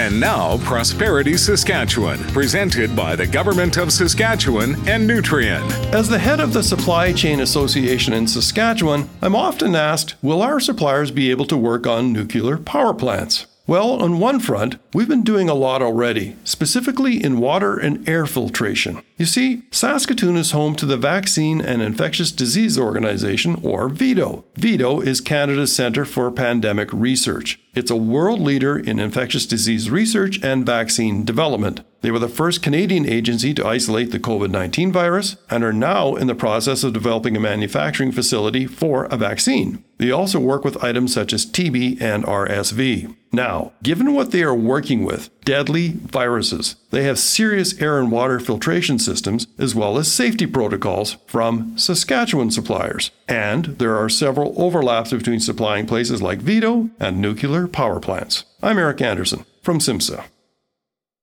And now, Prosperity Saskatchewan, presented by the Government of Saskatchewan and Nutrien. As the head of the Supply Chain Association in Saskatchewan, I'm often asked Will our suppliers be able to work on nuclear power plants? Well, on one front, we've been doing a lot already, specifically in water and air filtration. You see, Saskatoon is home to the Vaccine and Infectious Disease Organization, or VIDO. VIDO is Canada's Centre for Pandemic Research. It's a world leader in infectious disease research and vaccine development. They were the first Canadian agency to isolate the COVID 19 virus and are now in the process of developing a manufacturing facility for a vaccine. They also work with items such as TB and RSV. Now, given what they are working with, deadly viruses, they have serious air and water filtration systems as well as safety protocols from Saskatchewan suppliers. And there are several overlaps between supplying places like VIDO and nuclear power plants. I'm Eric Anderson from SIMSA.